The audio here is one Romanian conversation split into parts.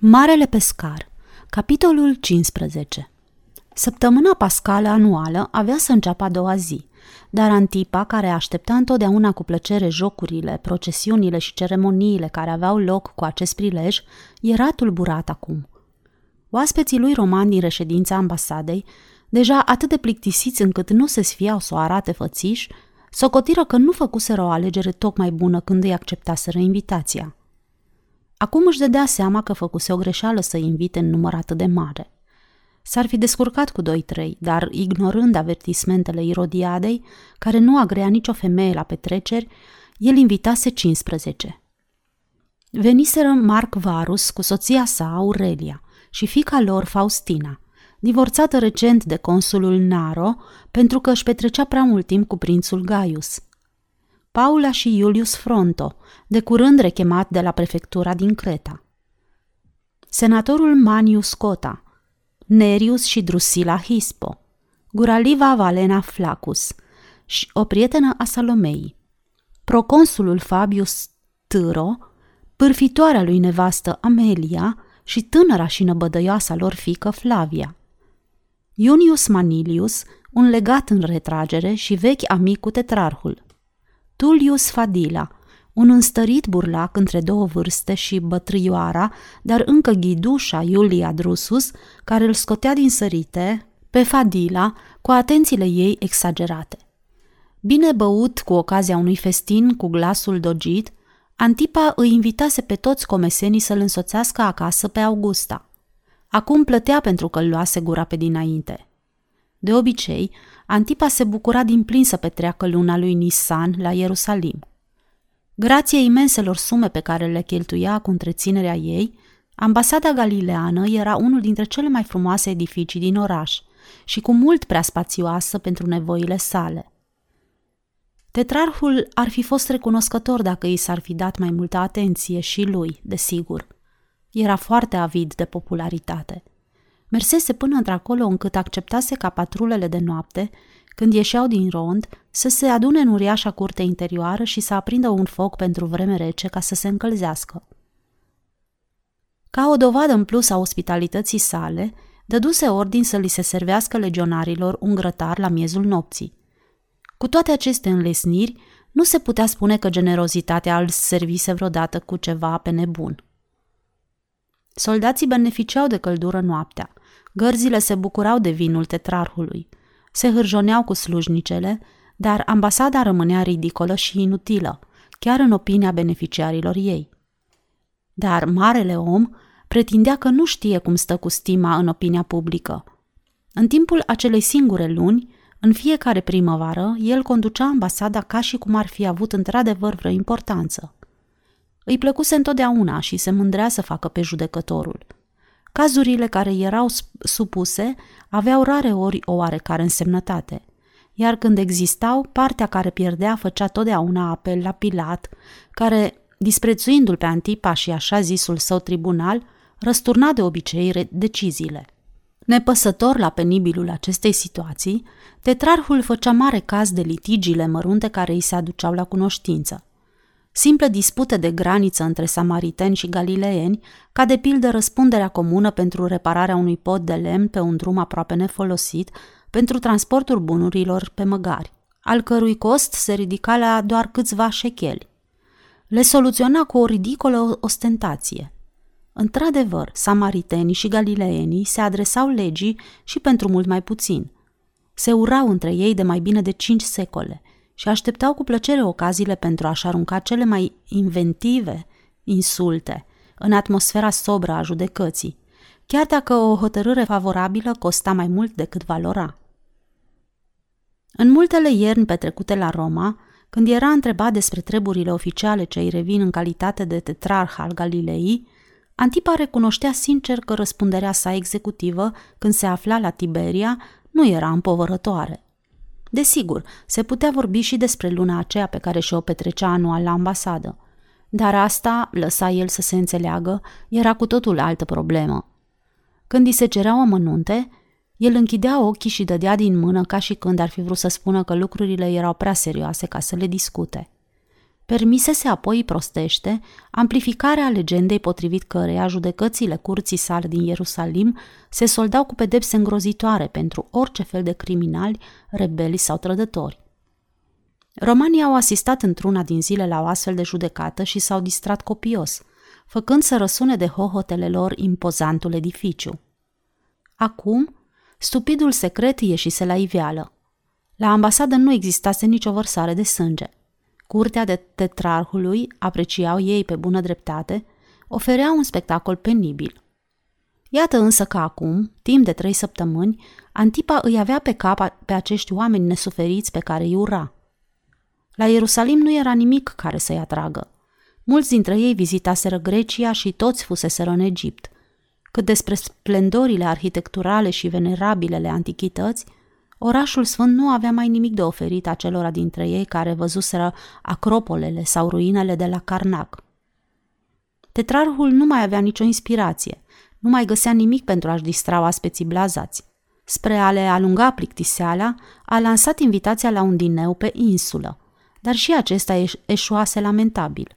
Marele pescar, capitolul 15 Săptămâna pascală anuală avea să înceapă a doua zi, dar Antipa, care aștepta întotdeauna cu plăcere jocurile, procesiunile și ceremoniile care aveau loc cu acest prilej, era tulburat acum. Oaspeții lui romani din reședința ambasadei, deja atât de plictisiți încât nu se sfiau să o arate fățiș, socotiră că nu făcuseră o alegere tocmai bună când îi acceptaseră invitația – Acum își dădea seama că făcuse o greșeală să invite în număr atât de mare. S-ar fi descurcat cu doi-trei, dar ignorând avertismentele Irodiadei, care nu agrea nicio femeie la petreceri, el invitase 15. Veniseră Marc Varus cu soția sa, Aurelia, și fica lor, Faustina, divorțată recent de consulul Naro pentru că își petrecea prea mult timp cu prințul Gaius – Paula și Iulius Fronto, de curând rechemat de la prefectura din Creta. Senatorul Manius Cota, Nerius și Drusila Hispo, Guraliva Valena Flacus și o prietenă a Salomei, proconsulul Fabius Târo, pârfitoarea lui nevastă Amelia și tânăra și năbădăioasa lor fică Flavia. Iunius Manilius, un legat în retragere și vechi amic cu tetrarhul – Tullius Fadila, un înstărit burlac între două vârste și bătrioara, dar încă ghidușa Iulia Drusus, care îl scotea din sărite pe Fadila cu atențiile ei exagerate. Bine băut cu ocazia unui festin cu glasul dogit, Antipa îi invitase pe toți comesenii să-l însoțească acasă pe Augusta. Acum plătea pentru că îl luase gura pe dinainte. De obicei, Antipa se bucura din plin să petreacă luna lui Nisan la Ierusalim. Grație imenselor sume pe care le cheltuia cu întreținerea ei, ambasada galileană era unul dintre cele mai frumoase edificii din oraș și cu mult prea spațioasă pentru nevoile sale. Tetrarhul ar fi fost recunoscător dacă i s-ar fi dat mai multă atenție și lui, desigur. Era foarte avid de popularitate – Mersese până într-acolo încât acceptase ca patrulele de noapte, când ieșeau din rond, să se adune în uriașa curte interioară și să aprindă un foc pentru vreme rece ca să se încălzească. Ca o dovadă în plus a ospitalității sale, dăduse ordin să li se servească legionarilor un grătar la miezul nopții. Cu toate aceste înlesniri, nu se putea spune că generozitatea îl servise vreodată cu ceva pe nebun. Soldații beneficiau de căldură noaptea, Gărzile se bucurau de vinul tetrarhului. Se hârjoneau cu slujnicele, dar ambasada rămânea ridicolă și inutilă, chiar în opinia beneficiarilor ei. Dar marele om pretindea că nu știe cum stă cu stima în opinia publică. În timpul acelei singure luni, în fiecare primăvară, el conducea ambasada ca și cum ar fi avut într-adevăr vreo importanță. Îi plăcuse întotdeauna și se mândrea să facă pe judecătorul – Cazurile care erau supuse aveau rare ori o oarecare însemnătate, iar când existau, partea care pierdea făcea totdeauna apel la Pilat, care, disprețuindu-l pe Antipa și așa zisul său tribunal, răsturna de obicei deciziile. Nepăsător la penibilul acestei situații, tetrarhul făcea mare caz de litigiile mărunte care îi se aduceau la cunoștință simple dispute de graniță între samariteni și galileeni, ca de pildă răspunderea comună pentru repararea unui pod de lemn pe un drum aproape nefolosit, pentru transportul bunurilor pe măgari, al cărui cost se ridica la doar câțiva șecheli. Le soluționa cu o ridicolă ostentație. Într-adevăr, samaritenii și galileenii se adresau legii și pentru mult mai puțin. Se urau între ei de mai bine de cinci secole – și așteptau cu plăcere ocaziile pentru a-și arunca cele mai inventive insulte în atmosfera sobră a judecății, chiar dacă o hotărâre favorabilă costa mai mult decât valora. În multele ierni petrecute la Roma, când era întrebat despre treburile oficiale ce îi revin în calitate de tetrarh al Galilei, Antipa recunoștea sincer că răspunderea sa executivă, când se afla la Tiberia, nu era împovărătoare. Desigur, se putea vorbi și despre luna aceea pe care și-o petrecea anual la ambasadă. Dar asta, lăsa el să se înțeleagă, era cu totul altă problemă. Când îi se cereau amănunte, el închidea ochii și dădea din mână ca și când ar fi vrut să spună că lucrurile erau prea serioase ca să le discute. Permisese apoi prostește amplificarea legendei potrivit căreia judecățile curții sale din Ierusalim se soldau cu pedepse îngrozitoare pentru orice fel de criminali, rebeli sau trădători. Romanii au asistat într-una din zile la o astfel de judecată și s-au distrat copios, făcând să răsune de hohotele lor impozantul edificiu. Acum, stupidul secret ieșise la iveală. La ambasadă nu existase nicio vărsare de sânge. Curtea de tetrarhului, apreciau ei pe bună dreptate, oferea un spectacol penibil. Iată însă că acum, timp de trei săptămâni, Antipa îi avea pe cap pe acești oameni nesuferiți pe care îi ura. La Ierusalim nu era nimic care să-i atragă. Mulți dintre ei vizitaseră Grecia și toți fuseseră în Egipt. Cât despre splendorile arhitecturale și venerabilele antichități, orașul sfânt nu avea mai nimic de oferit acelora dintre ei care văzuseră acropolele sau ruinele de la Carnac. Tetrarhul nu mai avea nicio inspirație, nu mai găsea nimic pentru a-și distra aspeții blazați. Spre a le alunga plictiseala, a lansat invitația la un dineu pe insulă, dar și acesta eșuase lamentabil.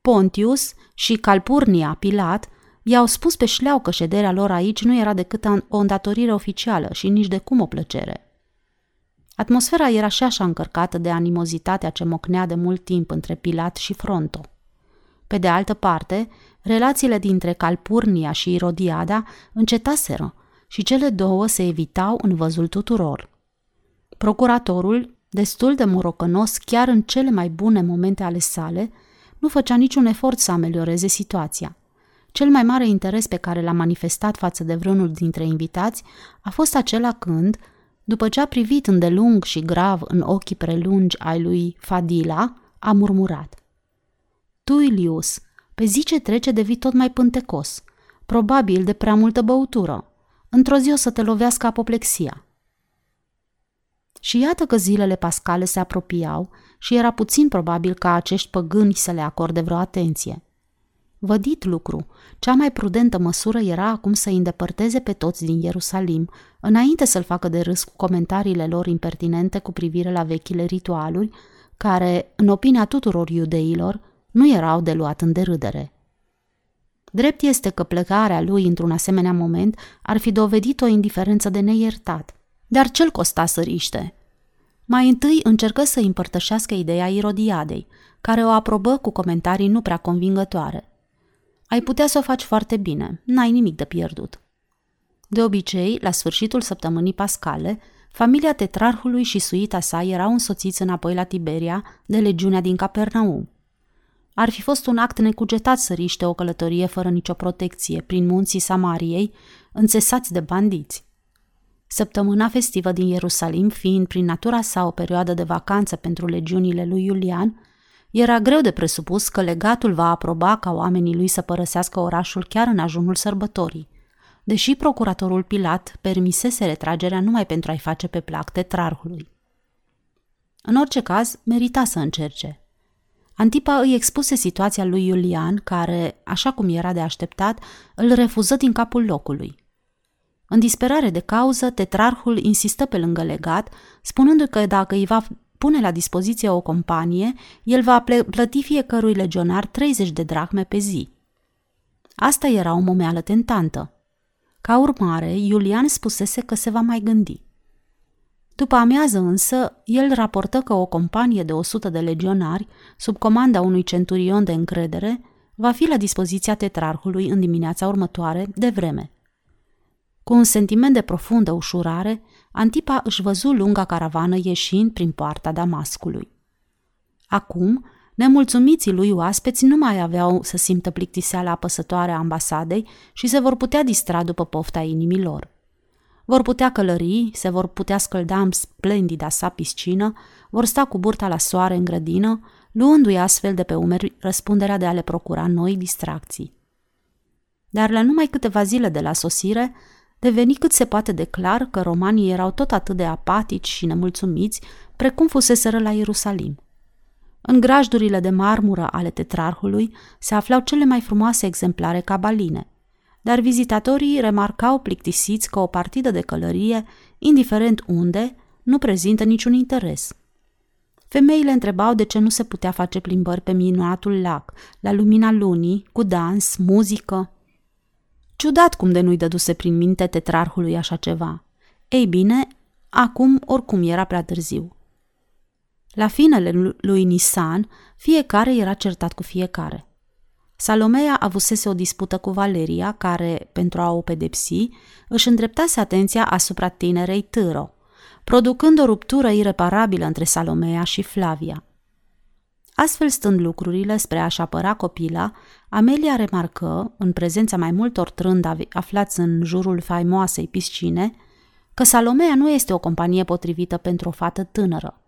Pontius și Calpurnia Pilat i-au spus pe șleau că șederea lor aici nu era decât o îndatorire oficială și nici de cum o plăcere. Atmosfera era și așa încărcată de animozitatea ce mocnea de mult timp între Pilat și Fronto. Pe de altă parte, relațiile dintre Calpurnia și Irodiada încetaseră și cele două se evitau în văzul tuturor. Procuratorul, destul de morocănos chiar în cele mai bune momente ale sale, nu făcea niciun efort să amelioreze situația. Cel mai mare interes pe care l-a manifestat față de vreunul dintre invitați a fost acela când, după ce a privit îndelung și grav în ochii prelungi ai lui Fadila, a murmurat. Tu, Ilius, pe zi ce trece devii tot mai pântecos, probabil de prea multă băutură. Într-o zi o să te lovească apoplexia. Și iată că zilele pascale se apropiau și era puțin probabil ca acești păgâni să le acorde vreo atenție. Vădit lucru, cea mai prudentă măsură era acum să îi îndepărteze pe toți din Ierusalim, înainte să-l facă de râs cu comentariile lor impertinente cu privire la vechile ritualuri, care, în opinia tuturor iudeilor, nu erau de luat în derâdere. Drept este că plecarea lui într-un asemenea moment ar fi dovedit o indiferență de neiertat. Dar ce-l costa să riște? Mai întâi încercă să împărtășească ideea Irodiadei, care o aprobă cu comentarii nu prea convingătoare. Ai putea să o faci foarte bine, n-ai nimic de pierdut. De obicei, la sfârșitul săptămânii pascale, familia tetrarhului și suita sa erau însoțiți înapoi la Tiberia de legiunea din Capernaum. Ar fi fost un act necugetat să riște o călătorie fără nicio protecție prin munții Samariei, înțesați de bandiți. Săptămâna festivă din Ierusalim, fiind prin natura sa o perioadă de vacanță pentru legiunile lui Iulian, era greu de presupus că legatul va aproba ca oamenii lui să părăsească orașul chiar în ajunul sărbătorii, deși procuratorul Pilat permisese retragerea numai pentru a-i face pe plac tetrarhului. În orice caz, merita să încerce. Antipa îi expuse situația lui Iulian, care, așa cum era de așteptat, îl refuză din capul locului – în disperare de cauză, tetrarhul insistă pe lângă legat, spunându că dacă îi va pune la dispoziție o companie, el va plăti fiecărui legionar 30 de drachme pe zi. Asta era o momeală tentantă. Ca urmare, Iulian spusese că se va mai gândi. După amiază însă, el raportă că o companie de 100 de legionari, sub comanda unui centurion de încredere, va fi la dispoziția tetrarhului în dimineața următoare, de vreme – cu un sentiment de profundă ușurare, Antipa își văzu lunga caravană ieșind prin poarta Damascului. Acum, nemulțumiții lui oaspeți nu mai aveau să simtă plictiseala apăsătoare a ambasadei și se vor putea distra după pofta inimilor. Vor putea călări, se vor putea scălda în splendida sa piscină, vor sta cu burta la soare în grădină, luându-i astfel de pe umeri răspunderea de a le procura noi distracții. Dar la numai câteva zile de la sosire, deveni cât se poate de clar că romanii erau tot atât de apatici și nemulțumiți precum fuseseră la Ierusalim. În grajdurile de marmură ale tetrarhului se aflau cele mai frumoase exemplare cabaline, dar vizitatorii remarcau plictisiți că o partidă de călărie, indiferent unde, nu prezintă niciun interes. Femeile întrebau de ce nu se putea face plimbări pe minuatul lac, la lumina lunii, cu dans, muzică. Ciudat cum de nu-i dăduse prin minte tetrarhului așa ceva. Ei bine, acum oricum era prea târziu. La finele lui Nisan, fiecare era certat cu fiecare. Salomea avusese o dispută cu Valeria, care, pentru a o pedepsi, își îndreptase atenția asupra tinerei Târo, producând o ruptură ireparabilă între Salomea și Flavia. Astfel stând lucrurile spre a-și apăra copila, Amelia remarcă, în prezența mai multor trândavi aflați în jurul faimoasei piscine, că Salomea nu este o companie potrivită pentru o fată tânără.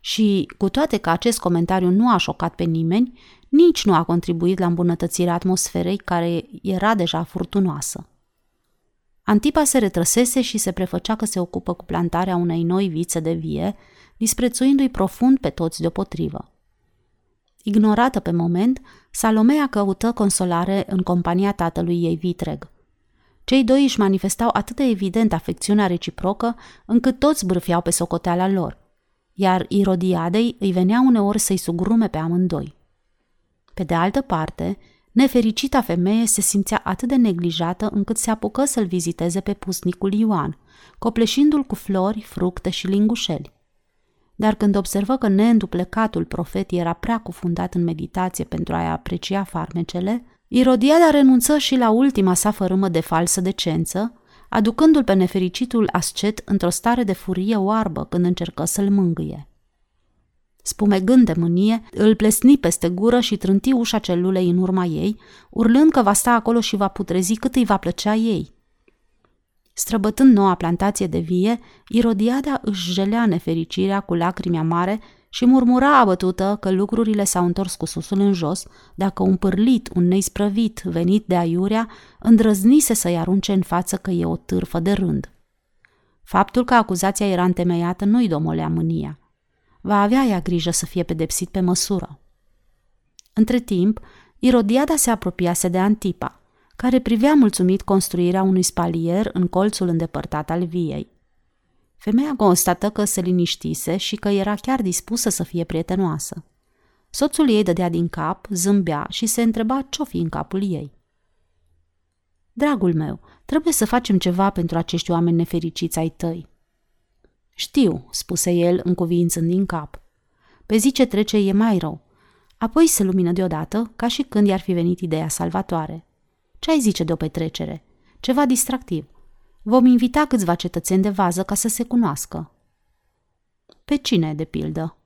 Și, cu toate că acest comentariu nu a șocat pe nimeni, nici nu a contribuit la îmbunătățirea atmosferei care era deja furtunoasă. Antipa se retrăsese și se prefăcea că se ocupă cu plantarea unei noi vițe de vie, disprețuindu-i profund pe toți deopotrivă. Ignorată pe moment, Salomea căută consolare în compania tatălui ei vitreg. Cei doi își manifestau atât de evident afecțiunea reciprocă, încât toți bârfeau pe socoteala lor, iar Irodiadei îi venea uneori să-i sugrume pe amândoi. Pe de altă parte, nefericita femeie se simțea atât de neglijată încât se apucă să-l viziteze pe pusnicul Ioan, copleșindu-l cu flori, fructe și lingușeli. Dar când observă că neînduplecatul profet era prea cufundat în meditație pentru a-i aprecia farmecele, Irodiada renunță și la ultima sa fărâmă de falsă decență, aducându-l pe nefericitul ascet într-o stare de furie oarbă când încercă să-l mângâie. Spumegând de mânie, îl plesni peste gură și trânti ușa celulei în urma ei, urlând că va sta acolo și va putrezi cât îi va plăcea ei. Străbătând noua plantație de vie, Irodiada își jelea nefericirea cu lacrimi amare și murmura abătută că lucrurile s-au întors cu susul în jos, dacă un pârlit, un neisprăvit venit de aiurea, îndrăznise să-i arunce în față că e o târfă de rând. Faptul că acuzația era întemeiată nu-i domolea mânia – va avea ea grijă să fie pedepsit pe măsură. Între timp, Irodiada se apropiase de Antipa, care privea mulțumit construirea unui spalier în colțul îndepărtat al viei. Femeia constată că se liniștise și că era chiar dispusă să fie prietenoasă. Soțul ei dădea din cap, zâmbea și se întreba ce-o fi în capul ei. Dragul meu, trebuie să facem ceva pentru acești oameni nefericiți ai tăi, știu, spuse el încuvințând din cap. Pe zi ce trece e mai rău. Apoi se lumină deodată, ca și când i-ar fi venit ideea salvatoare. Ce ai zice de o petrecere? Ceva distractiv. Vom invita câțiva cetățeni de vază ca să se cunoască. Pe cine, de pildă?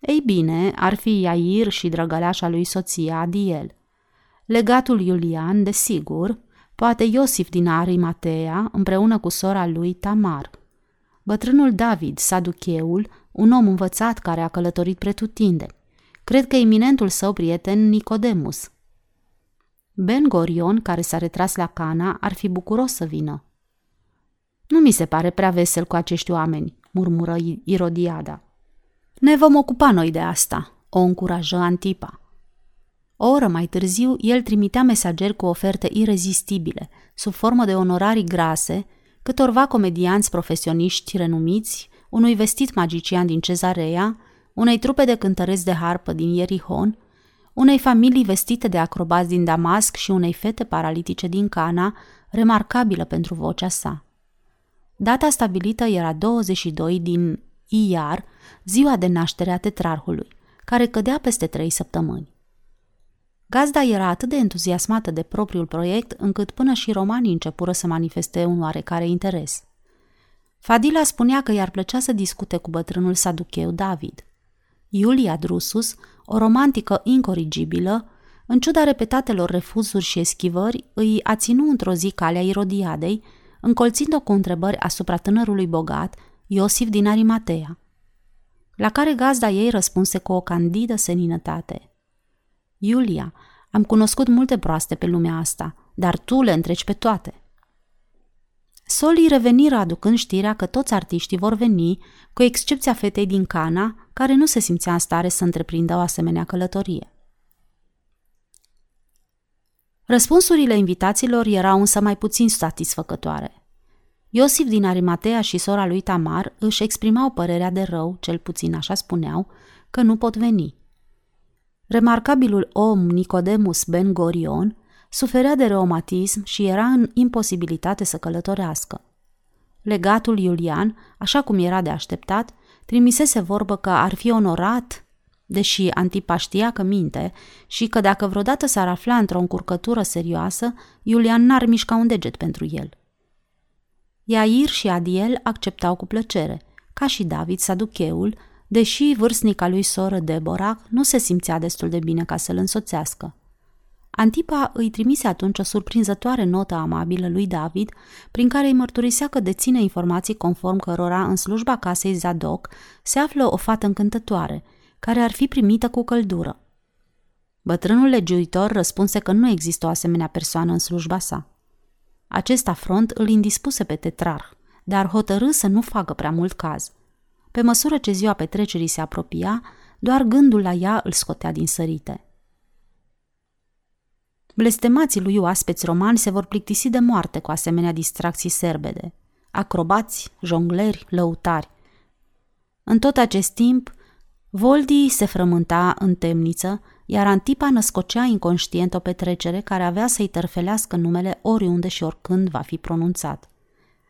Ei bine, ar fi Iair și drăgăleașa lui soția Adiel. Legatul Iulian, desigur, poate Iosif din Arimatea, împreună cu sora lui Tamar – Bătrânul David, saducheul, un om învățat care a călătorit pretutinde. Cred că eminentul său prieten Nicodemus. Ben Gorion, care s-a retras la Cana, ar fi bucuros să vină. Nu mi se pare prea vesel cu acești oameni, murmură Irodiada. Ne vom ocupa noi de asta, o încurajă Antipa. O oră mai târziu, el trimitea mesageri cu oferte irezistibile, sub formă de onorarii grase, câtorva comedianți profesioniști renumiți, unui vestit magician din Cezarea, unei trupe de cântăreți de harpă din Ierihon, unei familii vestite de acrobați din Damasc și unei fete paralitice din Cana, remarcabilă pentru vocea sa. Data stabilită era 22 din Iar, ziua de naștere a tetrarhului, care cădea peste trei săptămâni. Gazda era atât de entuziasmată de propriul proiect încât până și romanii începură să manifeste un oarecare interes. Fadila spunea că i-ar plăcea să discute cu bătrânul saducheu David. Iulia Drusus, o romantică incorrigibilă, în ciuda repetatelor refuzuri și eschivări, îi a ținut într-o zi calea Irodiadei, încolțind-o cu întrebări asupra tânărului bogat, Iosif din Arimatea, la care gazda ei răspunse cu o candidă seninătate – Iulia, am cunoscut multe proaste pe lumea asta, dar tu le întreci pe toate. Solii reveniră aducând știrea că toți artiștii vor veni, cu excepția fetei din Cana, care nu se simțea în stare să întreprindă o asemenea călătorie. Răspunsurile invitaților erau însă mai puțin satisfăcătoare. Iosif din Arimatea și sora lui Tamar își exprimau părerea de rău, cel puțin așa spuneau, că nu pot veni. Remarcabilul om Nicodemus Ben Gorion suferea de reumatism și era în imposibilitate să călătorească. Legatul Iulian, așa cum era de așteptat, trimisese vorbă că ar fi onorat, deși Antipa știa că minte și că dacă vreodată s-ar afla într-o încurcătură serioasă, Iulian n-ar mișca un deget pentru el. Iair și Adiel acceptau cu plăcere, ca și David Saducheul, deși vârstnica lui soră Deborah nu se simțea destul de bine ca să-l însoțească. Antipa îi trimise atunci o surprinzătoare notă amabilă lui David, prin care îi mărturisea că deține informații conform cărora în slujba casei Zadok se află o fată încântătoare, care ar fi primită cu căldură. Bătrânul legiuitor răspunse că nu există o asemenea persoană în slujba sa. Acest afront îl indispuse pe tetrarh, dar hotărâ să nu facă prea mult caz. Pe măsură ce ziua petrecerii se apropia, doar gândul la ea îl scotea din sărite. Blestemații lui oaspeți romani se vor plictisi de moarte cu asemenea distracții serbede. Acrobați, jongleri, lăutari. În tot acest timp, Voldi se frământa în temniță, iar Antipa născocea inconștient o petrecere care avea să-i tărfelească numele oriunde și oricând va fi pronunțat.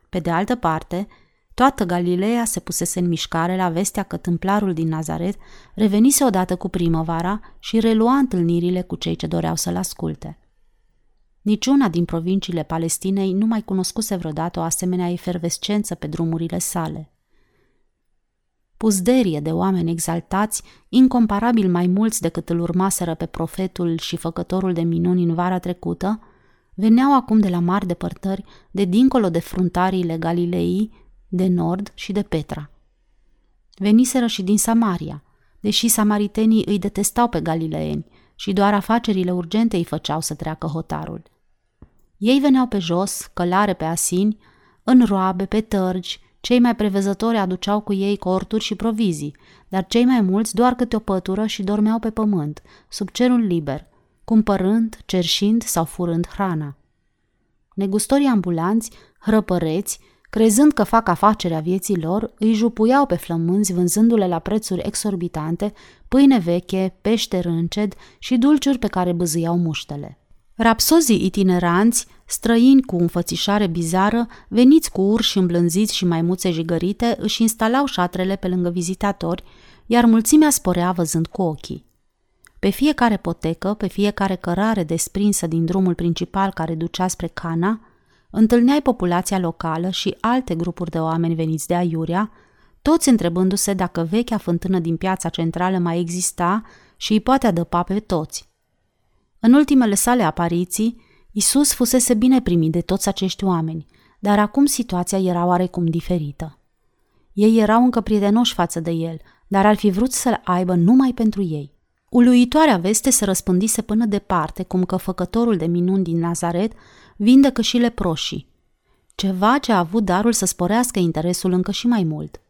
Pe de altă parte, toată Galileea se pusese în mișcare la vestea că tâmplarul din Nazaret revenise odată cu primăvara și relua întâlnirile cu cei ce doreau să-l asculte. Niciuna din provinciile Palestinei nu mai cunoscuse vreodată o asemenea efervescență pe drumurile sale puzderie de oameni exaltați, incomparabil mai mulți decât îl urmaseră pe profetul și făcătorul de minuni în vara trecută, veneau acum de la mari depărtări, de dincolo de fruntariile Galilei, de nord și de Petra. Veniseră și din Samaria, deși samaritenii îi detestau pe galileeni și doar afacerile urgente îi făceau să treacă hotarul. Ei veneau pe jos, călare pe asini, în roabe, pe tărgi, cei mai prevăzători aduceau cu ei corturi și provizii, dar cei mai mulți doar câte o pătură și dormeau pe pământ, sub cerul liber, cumpărând, cerșind sau furând hrana. Negustorii ambulanți, hrăpăreți, crezând că fac afacerea vieții lor, îi jupuiau pe flămânzi vânzându-le la prețuri exorbitante pâine veche, pește rânced și dulciuri pe care băzâiau muștele. Rapsozii itineranți, străini cu înfățișare bizară, veniți cu urși îmblânziți și maimuțe jigărite, își instalau șatrele pe lângă vizitatori, iar mulțimea sporea văzând cu ochii. Pe fiecare potecă, pe fiecare cărare desprinsă din drumul principal care ducea spre Cana, întâlneai populația locală și alte grupuri de oameni veniți de aiurea, toți întrebându-se dacă vechea fântână din piața centrală mai exista și îi poate adăpa pe toți. În ultimele sale apariții, Isus fusese bine primit de toți acești oameni, dar acum situația era oarecum diferită. Ei erau încă prietenoși față de el, dar ar fi vrut să-l aibă numai pentru ei. Uluitoarea veste se răspândise până departe, cum că făcătorul de minuni din Nazaret vindecă și leproșii. Ceva ce a avut darul să sporească interesul încă și mai mult.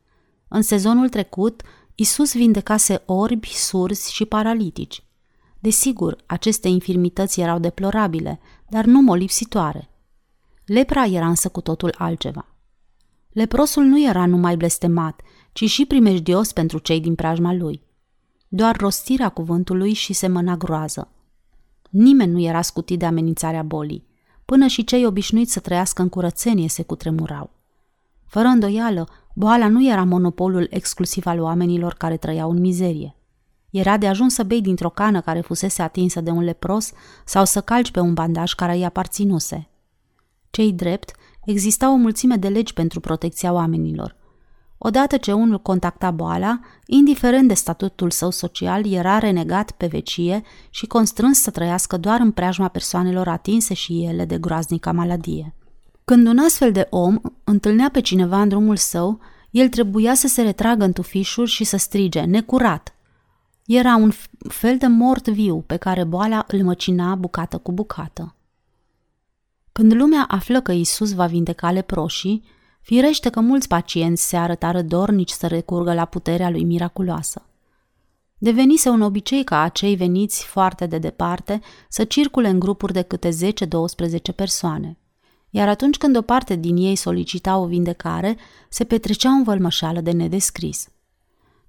În sezonul trecut, Isus vindecase orbi, surzi și paralitici. Desigur, aceste infirmități erau deplorabile, dar nu molipsitoare. Lepra era însă cu totul altceva. Leprosul nu era numai blestemat, ci și primejdios pentru cei din preajma lui. Doar rostirea cuvântului și semăna groază. Nimeni nu era scutit de amenințarea bolii. Până și cei obișnuiți să trăiască în curățenie se cutremurau. Fără îndoială, boala nu era monopolul exclusiv al oamenilor care trăiau în mizerie. Era de ajuns să bei dintr-o cană care fusese atinsă de un lepros sau să calci pe un bandaj care îi aparținuse. Cei drept, exista o mulțime de legi pentru protecția oamenilor. Odată ce unul contacta boala, indiferent de statutul său social, era renegat pe vecie și constrâns să trăiască doar în preajma persoanelor atinse și ele de groaznica maladie. Când un astfel de om întâlnea pe cineva în drumul său, el trebuia să se retragă în tufișuri și să strige, necurat, era un fel de mort viu pe care boala îl măcina bucată cu bucată. Când lumea află că Isus va vindeca leproșii, firește că mulți pacienți se arătară dornici să recurgă la puterea lui miraculoasă. Devenise un obicei ca acei veniți foarte de departe să circule în grupuri de câte 10-12 persoane. iar atunci când o parte din ei solicita o vindecare, se petrecea un vălmășeală de nedescris.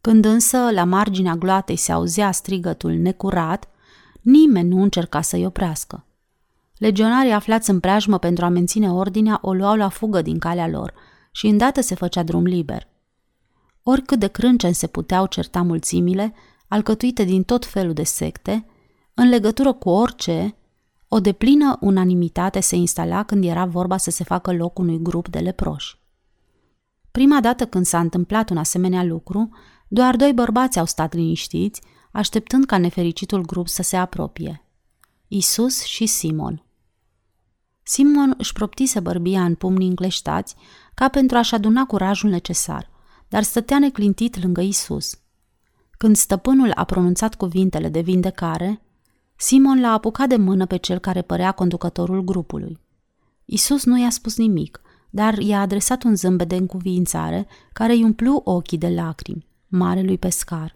Când însă la marginea gloatei se auzea strigătul necurat, nimeni nu încerca să-i oprească. Legionarii aflați în preajmă pentru a menține ordinea o luau la fugă din calea lor și îndată se făcea drum liber. Oricât de crâncen se puteau certa mulțimile, alcătuite din tot felul de secte, în legătură cu orice, o deplină unanimitate se instala când era vorba să se facă loc unui grup de leproși. Prima dată când s-a întâmplat un asemenea lucru, doar doi bărbați au stat liniștiți, așteptând ca nefericitul grup să se apropie. Isus și Simon. Simon își proptise bărbia în pumni încleștați ca pentru a-și aduna curajul necesar, dar stătea neclintit lângă Isus. Când stăpânul a pronunțat cuvintele de vindecare, Simon l-a apucat de mână pe cel care părea conducătorul grupului. Isus nu i-a spus nimic, dar i-a adresat un zâmbet de încuvințare care îi umplu ochii de lacrimi, marelui pescar.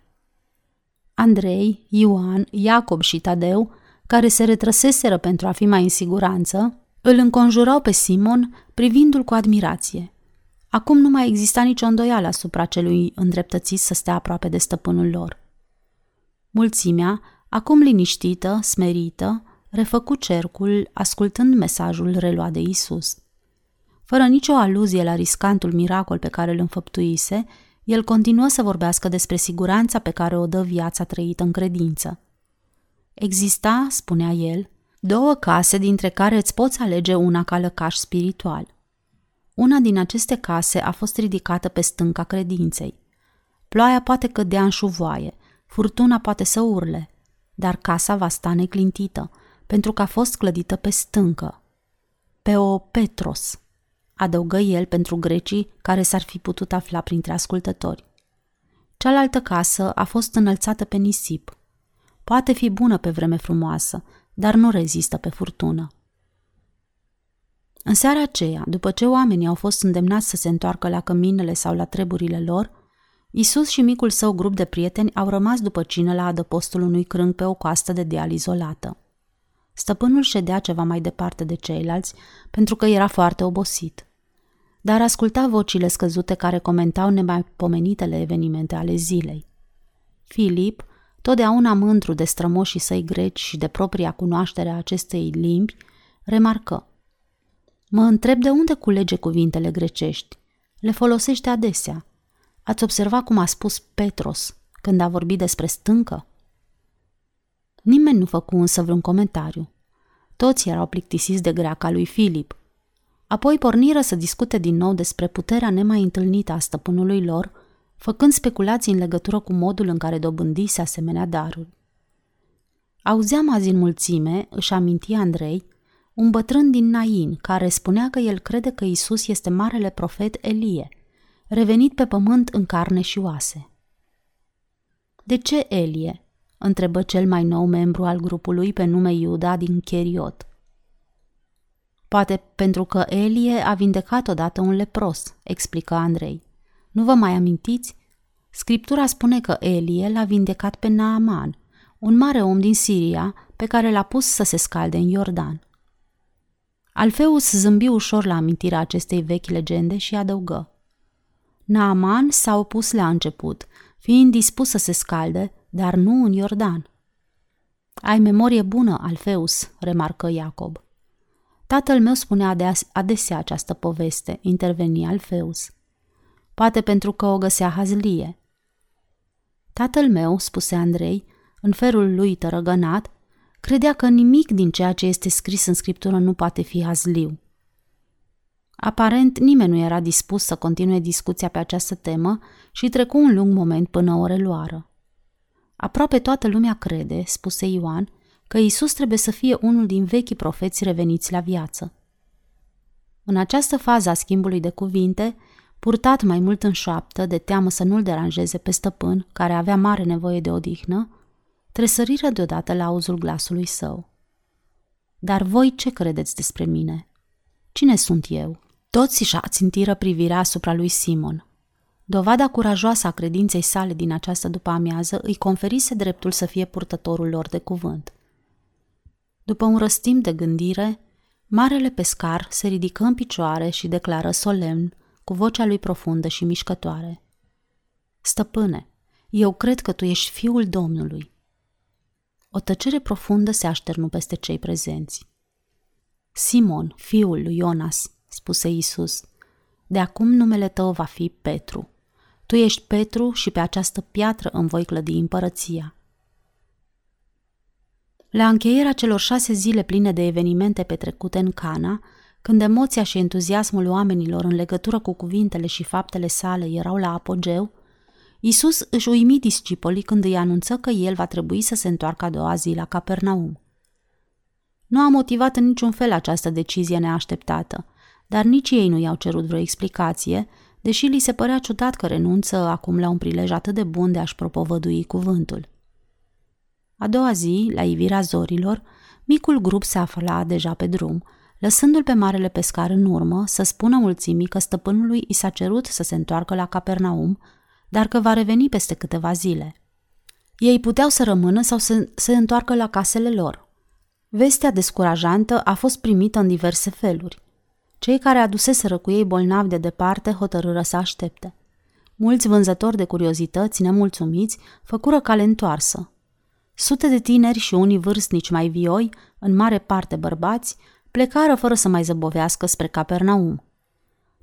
Andrei, Ioan, Iacob și Tadeu, care se retrăseseră pentru a fi mai în siguranță, îl înconjurau pe Simon, privindu-l cu admirație. Acum nu mai exista nicio îndoială asupra celui îndreptățit să stea aproape de stăpânul lor. Mulțimea, acum liniștită, smerită, refăcu cercul, ascultând mesajul reluat de Isus. Fără nicio aluzie la riscantul miracol pe care îl înfăptuise, el continuă să vorbească despre siguranța pe care o dă viața trăită în credință. Exista, spunea el, două case dintre care îți poți alege una ca lăcaș spiritual. Una din aceste case a fost ridicată pe stânca credinței. Ploaia poate cădea în șuvoaie, furtuna poate să urle, dar casa va sta neclintită, pentru că a fost clădită pe stâncă. Pe o Petros, adăugă el pentru grecii care s-ar fi putut afla printre ascultători. Cealaltă casă a fost înălțată pe nisip. Poate fi bună pe vreme frumoasă, dar nu rezistă pe furtună. În seara aceea, după ce oamenii au fost îndemnați să se întoarcă la căminele sau la treburile lor, Isus și micul său grup de prieteni au rămas după cină la adăpostul unui crâng pe o coastă de deal izolată. Stăpânul ședea ceva mai departe de ceilalți, pentru că era foarte obosit. Dar asculta vocile scăzute care comentau nemaipomenitele evenimente ale zilei. Filip, totdeauna mândru de strămoșii săi greci și de propria cunoaștere a acestei limbi, remarcă. Mă întreb de unde culege cuvintele grecești. Le folosește adesea. Ați observat cum a spus Petros când a vorbit despre stâncă? Nimeni nu făcu însă vreun comentariu. Toți erau plictisiți de greaca lui Filip. Apoi porniră să discute din nou despre puterea nemai întâlnită a stăpânului lor, făcând speculații în legătură cu modul în care dobândise asemenea daruri. Auzeam azi în mulțime, își aminti Andrei, un bătrân din Nain care spunea că el crede că Isus este marele profet Elie, revenit pe pământ în carne și oase. De ce Elie? întrebă cel mai nou membru al grupului pe nume Iuda din Cheriot. Poate pentru că Elie a vindecat odată un lepros, explică Andrei. Nu vă mai amintiți? Scriptura spune că Elie l-a vindecat pe Naaman, un mare om din Siria pe care l-a pus să se scalde în Iordan. Alfeus zâmbi ușor la amintirea acestei vechi legende și adăugă. Naaman s-a opus la început, fiind dispus să se scalde, dar nu în Iordan. Ai memorie bună, Alfeus, remarcă Iacob. Tatăl meu spunea adesea această poveste, interveni Alfeus. Poate pentru că o găsea hazlie. Tatăl meu, spuse Andrei, în felul lui tărăgănat, credea că nimic din ceea ce este scris în scriptură nu poate fi hazliu. Aparent, nimeni nu era dispus să continue discuția pe această temă și trecu un lung moment până o reluară. Aproape toată lumea crede, spuse Ioan, că Isus trebuie să fie unul din vechii profeți reveniți la viață. În această fază a schimbului de cuvinte, purtat mai mult în șoaptă, de teamă să nu-l deranjeze pe stăpân, care avea mare nevoie de odihnă, tresăriră deodată la auzul glasului său. Dar voi ce credeți despre mine? Cine sunt eu? Toți și-a țintiră privirea asupra lui Simon. Dovada curajoasă a credinței sale din această după-amiază îi conferise dreptul să fie purtătorul lor de cuvânt. După un răstim de gândire, Marele pescar se ridică în picioare și declară solemn, cu vocea lui profundă și mișcătoare. Stăpâne, eu cred că tu ești fiul Domnului. O tăcere profundă se așternu peste cei prezenți. Simon, fiul lui Ionas, spuse Isus, de acum numele tău va fi Petru. Tu ești Petru și pe această piatră îmi voi clădi împărăția. La încheierea celor șase zile pline de evenimente petrecute în Cana, când emoția și entuziasmul oamenilor în legătură cu cuvintele și faptele sale erau la apogeu, Isus își uimi discipolii când îi anunță că el va trebui să se întoarcă a doua zi la Capernaum. Nu a motivat în niciun fel această decizie neașteptată, dar nici ei nu i-au cerut vreo explicație, deși li se părea ciudat că renunță acum la un prilej atât de bun de a-și propovădui cuvântul. A doua zi, la ivirea zorilor, micul grup se afla deja pe drum, lăsându-l pe marele pescar în urmă să spună mulțimii că stăpânului i s-a cerut să se întoarcă la Capernaum, dar că va reveni peste câteva zile. Ei puteau să rămână sau să se întoarcă la casele lor. Vestea descurajantă a fost primită în diverse feluri. Cei care aduseseră cu ei bolnavi de departe hotărâră să aștepte. Mulți vânzători de curiozități nemulțumiți făcură cale întoarsă. Sute de tineri și unii vârstnici mai vioi, în mare parte bărbați, plecară fără să mai zăbovească spre Capernaum.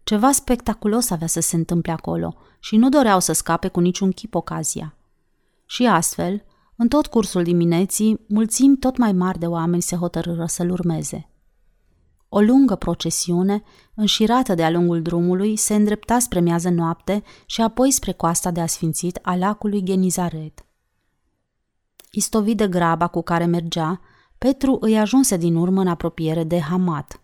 Ceva spectaculos avea să se întâmple acolo și nu doreau să scape cu niciun chip ocazia. Și astfel, în tot cursul dimineții, mulțimi tot mai mari de oameni se hotărâră să-l urmeze. O lungă procesiune, înșirată de-a lungul drumului, se îndrepta spre miază noapte și apoi spre coasta de asfințit a lacului Genizaret. Istovit de graba cu care mergea, Petru îi ajunse din urmă în apropiere de Hamat.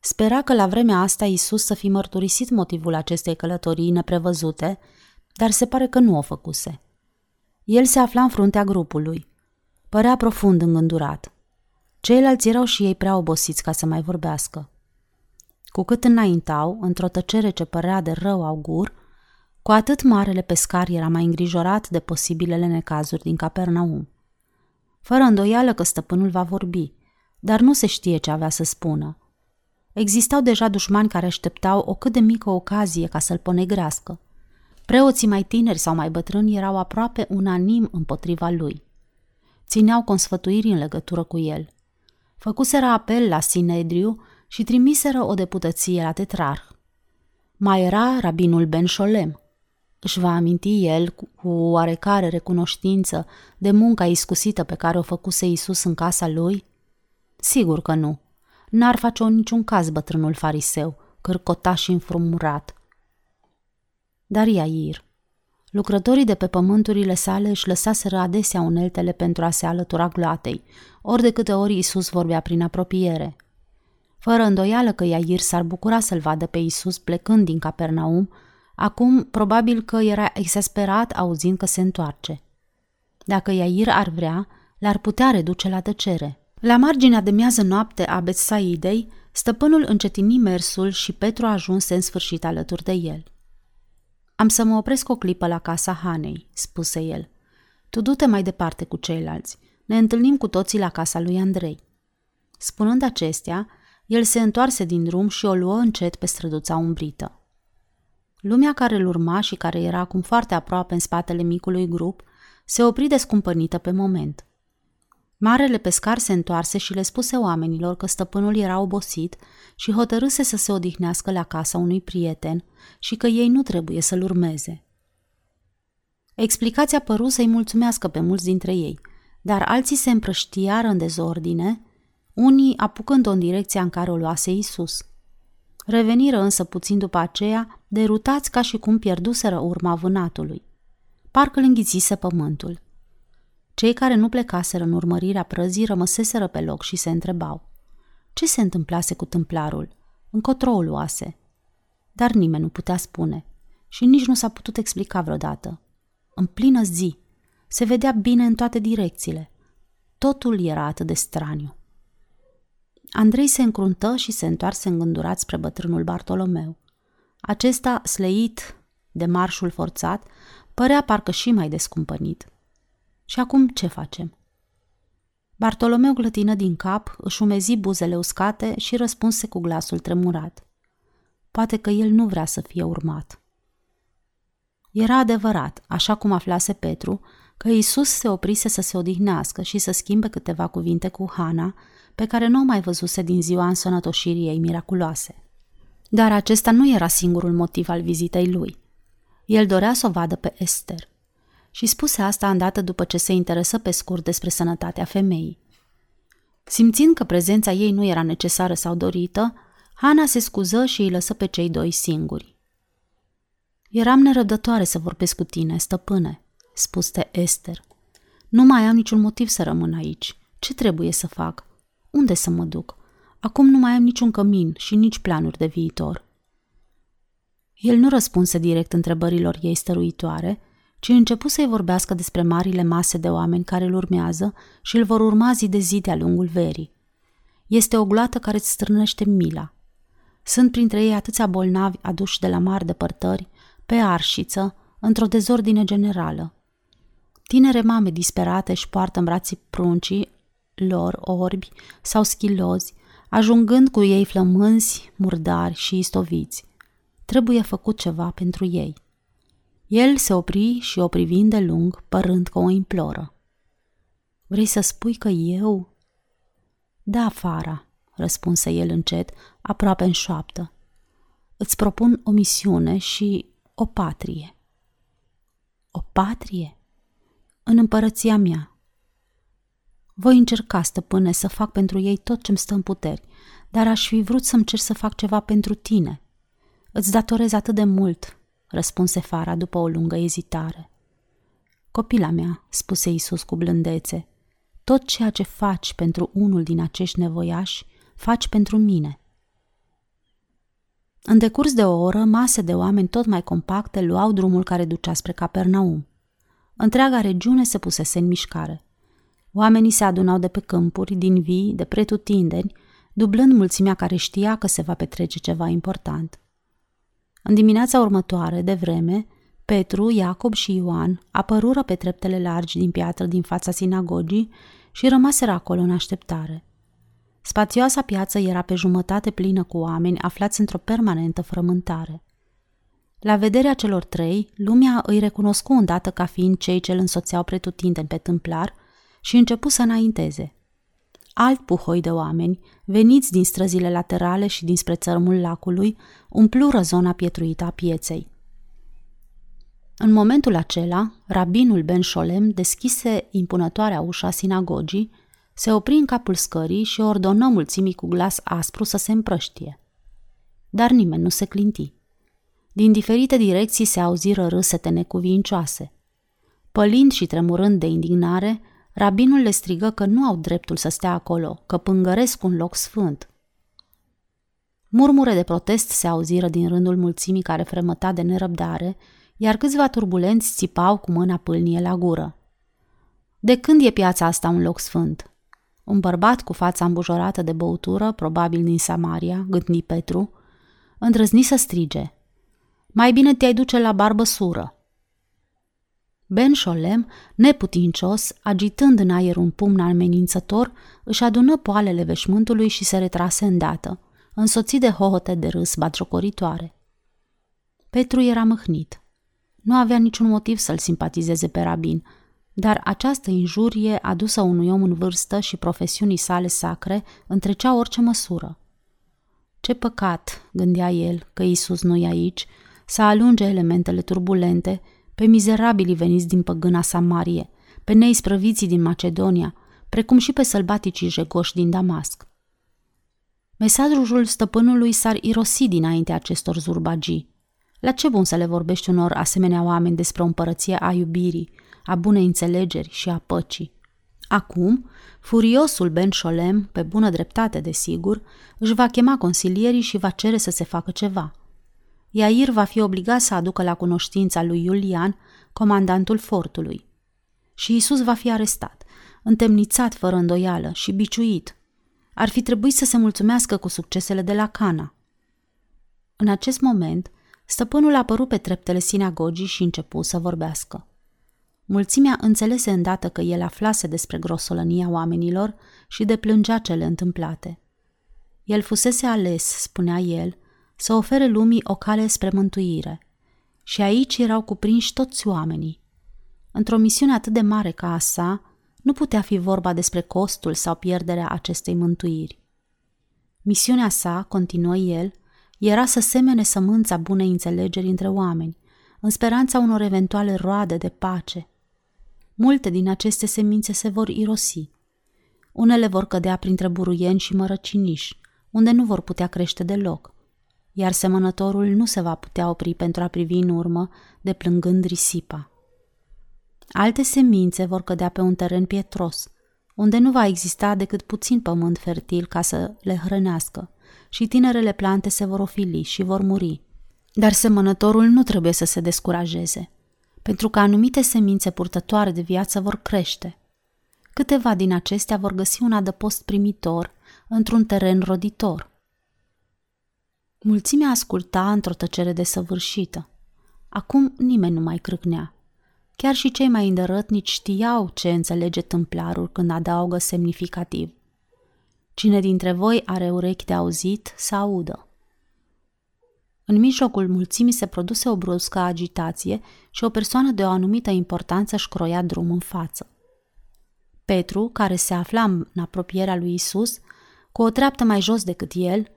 Spera că la vremea asta Isus să fi mărturisit motivul acestei călătorii neprevăzute, dar se pare că nu o făcuse. El se afla în fruntea grupului. Părea profund îngândurat. Ceilalți erau și ei prea obosiți ca să mai vorbească. Cu cât înaintau, într-o tăcere ce părea de rău augur, cu atât marele pescar era mai îngrijorat de posibilele necazuri din Capernaum. Fără îndoială că stăpânul va vorbi, dar nu se știe ce avea să spună. Existau deja dușmani care așteptau o cât de mică ocazie ca să-l ponegrească. Preoții mai tineri sau mai bătrâni erau aproape unanim împotriva lui. Țineau consfătuiri în legătură cu el. Făcuseră apel la Sinedriu și trimiseră o deputăție la tetrarh. Mai era rabinul Ben Sholem. Își va aminti el cu oarecare recunoștință de munca iscusită pe care o făcuse Isus în casa lui? Sigur că nu. N-ar face-o niciun caz bătrânul fariseu, cârcotaș și înfrumurat. Dar Iair, lucrătorii de pe pământurile sale își lăsaseră adesea uneltele pentru a se alătura gloatei, ori de câte ori Isus vorbea prin apropiere. Fără îndoială că Iair s-ar bucura să-l vadă pe Isus plecând din Capernaum, acum probabil că era exasperat auzind că se întoarce. Dacă Iair ar vrea, l-ar putea reduce la tăcere – la marginea de miază noapte a Betsaidei, stăpânul încetini mersul și Petru ajunse în sfârșit alături de el. Am să mă opresc o clipă la casa Hanei, spuse el. Tu du-te mai departe cu ceilalți. Ne întâlnim cu toții la casa lui Andrei. Spunând acestea, el se întoarse din drum și o luă încet pe străduța umbrită. Lumea care îl urma și care era acum foarte aproape în spatele micului grup, se opri descumpănită pe moment – Marele pescar se întoarse și le spuse oamenilor că stăpânul era obosit și hotărâse să se odihnească la casa unui prieten și că ei nu trebuie să-l urmeze. Explicația păru să-i mulțumească pe mulți dintre ei, dar alții se împrăștiară în dezordine, unii apucând-o în direcția în care o luase Isus. Reveniră însă puțin după aceea, derutați ca și cum pierduseră urma vânatului. Parcă îl înghițise pământul. Cei care nu plecaseră în urmărirea prăzii rămăseseră pe loc și se întrebau. Ce se întâmplase cu tâmplarul? Încotro o luase. Dar nimeni nu putea spune și nici nu s-a putut explica vreodată. În plină zi, se vedea bine în toate direcțiile. Totul era atât de straniu. Andrei se încruntă și se întoarse îngândurat spre bătrânul Bartolomeu. Acesta, sleit de marșul forțat, părea parcă și mai descumpănit. Și acum ce facem? Bartolomeu glătină din cap, își umezi buzele uscate și răspunse cu glasul tremurat. Poate că el nu vrea să fie urmat. Era adevărat, așa cum aflase Petru, că Isus se oprise să se odihnească și să schimbe câteva cuvinte cu Hana, pe care nu o mai văzuse din ziua însănătoșirii ei miraculoase. Dar acesta nu era singurul motiv al vizitei lui. El dorea să o vadă pe Esther. Și spuse asta îndată după ce se interesă pe scurt despre sănătatea femeii. Simțind că prezența ei nu era necesară sau dorită, Hana se scuză și îi lăsă pe cei doi singuri. Eram nerăbdătoare să vorbesc cu tine, stăpâne, spuse Esther. Nu mai am niciun motiv să rămân aici. Ce trebuie să fac? Unde să mă duc? Acum nu mai am niciun cămin și nici planuri de viitor. El nu răspunse direct întrebărilor ei stăruitoare, ci începu să-i vorbească despre marile mase de oameni care îl urmează și îl vor urma zi de zi de-a lungul verii. Este o gloată care îți strânește mila. Sunt printre ei atâția bolnavi aduși de la mari depărtări, pe arșiță, într-o dezordine generală. Tinere mame disperate își poartă în brații pruncii lor orbi sau schilozi, ajungând cu ei flămânzi, murdari și istoviți. Trebuie făcut ceva pentru ei. El se opri și o privind de lung, părând că o imploră. Vrei să spui că eu? Da, Fara, răspunse el încet, aproape în șoaptă. Îți propun o misiune și o patrie. O patrie? În împărăția mea. Voi încerca, stăpâne, să fac pentru ei tot ce-mi stă în puteri, dar aș fi vrut să-mi cer să fac ceva pentru tine. Îți datorez atât de mult, răspunse Fara după o lungă ezitare. Copila mea, spuse Isus cu blândețe, tot ceea ce faci pentru unul din acești nevoiași, faci pentru mine. În decurs de o oră, mase de oameni tot mai compacte luau drumul care ducea spre Capernaum. Întreaga regiune se pusese în mișcare. Oamenii se adunau de pe câmpuri, din vii, de pretutindeni, dublând mulțimea care știa că se va petrece ceva important. În dimineața următoare, de vreme, Petru, Iacob și Ioan apărură pe treptele largi din piatră din fața sinagogii și rămaseră acolo în așteptare. Spațioasa piață era pe jumătate plină cu oameni aflați într-o permanentă frământare. La vederea celor trei, lumea îi recunoscu îndată ca fiind cei ce îl însoțeau pretutindeni pe tâmplar și începu să înainteze. Alt puhoi de oameni, veniți din străzile laterale și dinspre țărmul lacului, umplură zona pietruită a pieței. În momentul acela, rabinul Ben Sholem deschise impunătoarea ușa sinagogii, se opri în capul scării și ordonă mulțimii cu glas aspru să se împrăștie. Dar nimeni nu se clinti. Din diferite direcții se auziră râsete necuvincioase. Pălind și tremurând de indignare, rabinul le strigă că nu au dreptul să stea acolo, că pângăresc un loc sfânt. Murmure de protest se auziră din rândul mulțimii care fremăta de nerăbdare, iar câțiva turbulenți țipau cu mâna pâlnie la gură. De când e piața asta un loc sfânt? Un bărbat cu fața îmbujorată de băutură, probabil din Samaria, gândi Petru, îndrăzni să strige. Mai bine te-ai duce la barbăsură. Ben Sholem, neputincios, agitând în aer un pumn amenințător, își adună poalele veșmântului și se retrase îndată, însoțit de hohote de râs batjocoritoare. Petru era mâhnit. Nu avea niciun motiv să-l simpatizeze pe rabin, dar această injurie adusă unui om în vârstă și profesiunii sale sacre întrecea orice măsură. Ce păcat, gândea el, că Isus nu e aici, să alunge elementele turbulente pe mizerabilii veniți din păgâna Samarie, pe neisprăviții din Macedonia, precum și pe sălbaticii jegoși din Damasc. Mesajul stăpânului s-ar irosi dinainte acestor zurbagii. La ce bun să le vorbești unor asemenea oameni despre o împărăție a iubirii, a bunei înțelegeri și a păcii? Acum, furiosul Ben Sholem, pe bună dreptate desigur, își va chema consilierii și va cere să se facă ceva – Iair va fi obligat să aducă la cunoștința lui Iulian, comandantul fortului. Și Isus va fi arestat, întemnițat fără îndoială și biciuit. Ar fi trebuit să se mulțumească cu succesele de la Cana. În acest moment, stăpânul a apărut pe treptele sinagogii și începu să vorbească. Mulțimea înțelese îndată că el aflase despre grosolănia oamenilor și de plângea cele întâmplate. El fusese ales, spunea el, să ofere lumii o cale spre mântuire. Și aici erau cuprinși toți oamenii. Într-o misiune atât de mare ca a sa, nu putea fi vorba despre costul sau pierderea acestei mântuiri. Misiunea sa, continuă el, era să semene sămânța bunei înțelegeri între oameni, în speranța unor eventuale roade de pace. Multe din aceste semințe se vor irosi. Unele vor cădea printre buruieni și mărăciniși, unde nu vor putea crește deloc, iar semănătorul nu se va putea opri pentru a privi în urmă, deplângând risipa. Alte semințe vor cădea pe un teren pietros, unde nu va exista decât puțin pământ fertil ca să le hrănească și tinerele plante se vor ofili și vor muri. Dar semănătorul nu trebuie să se descurajeze, pentru că anumite semințe purtătoare de viață vor crește. Câteva din acestea vor găsi un adăpost primitor într-un teren roditor. Mulțimea asculta într-o tăcere desăvârșită. Acum nimeni nu mai crâcnea. Chiar și cei mai îndărătnici știau ce înțelege tâmplarul când adaugă semnificativ. Cine dintre voi are urechi de auzit, să audă. În mijlocul mulțimii se produse o bruscă agitație și o persoană de o anumită importanță își croia drum în față. Petru, care se afla în apropierea lui Isus, cu o treaptă mai jos decât el,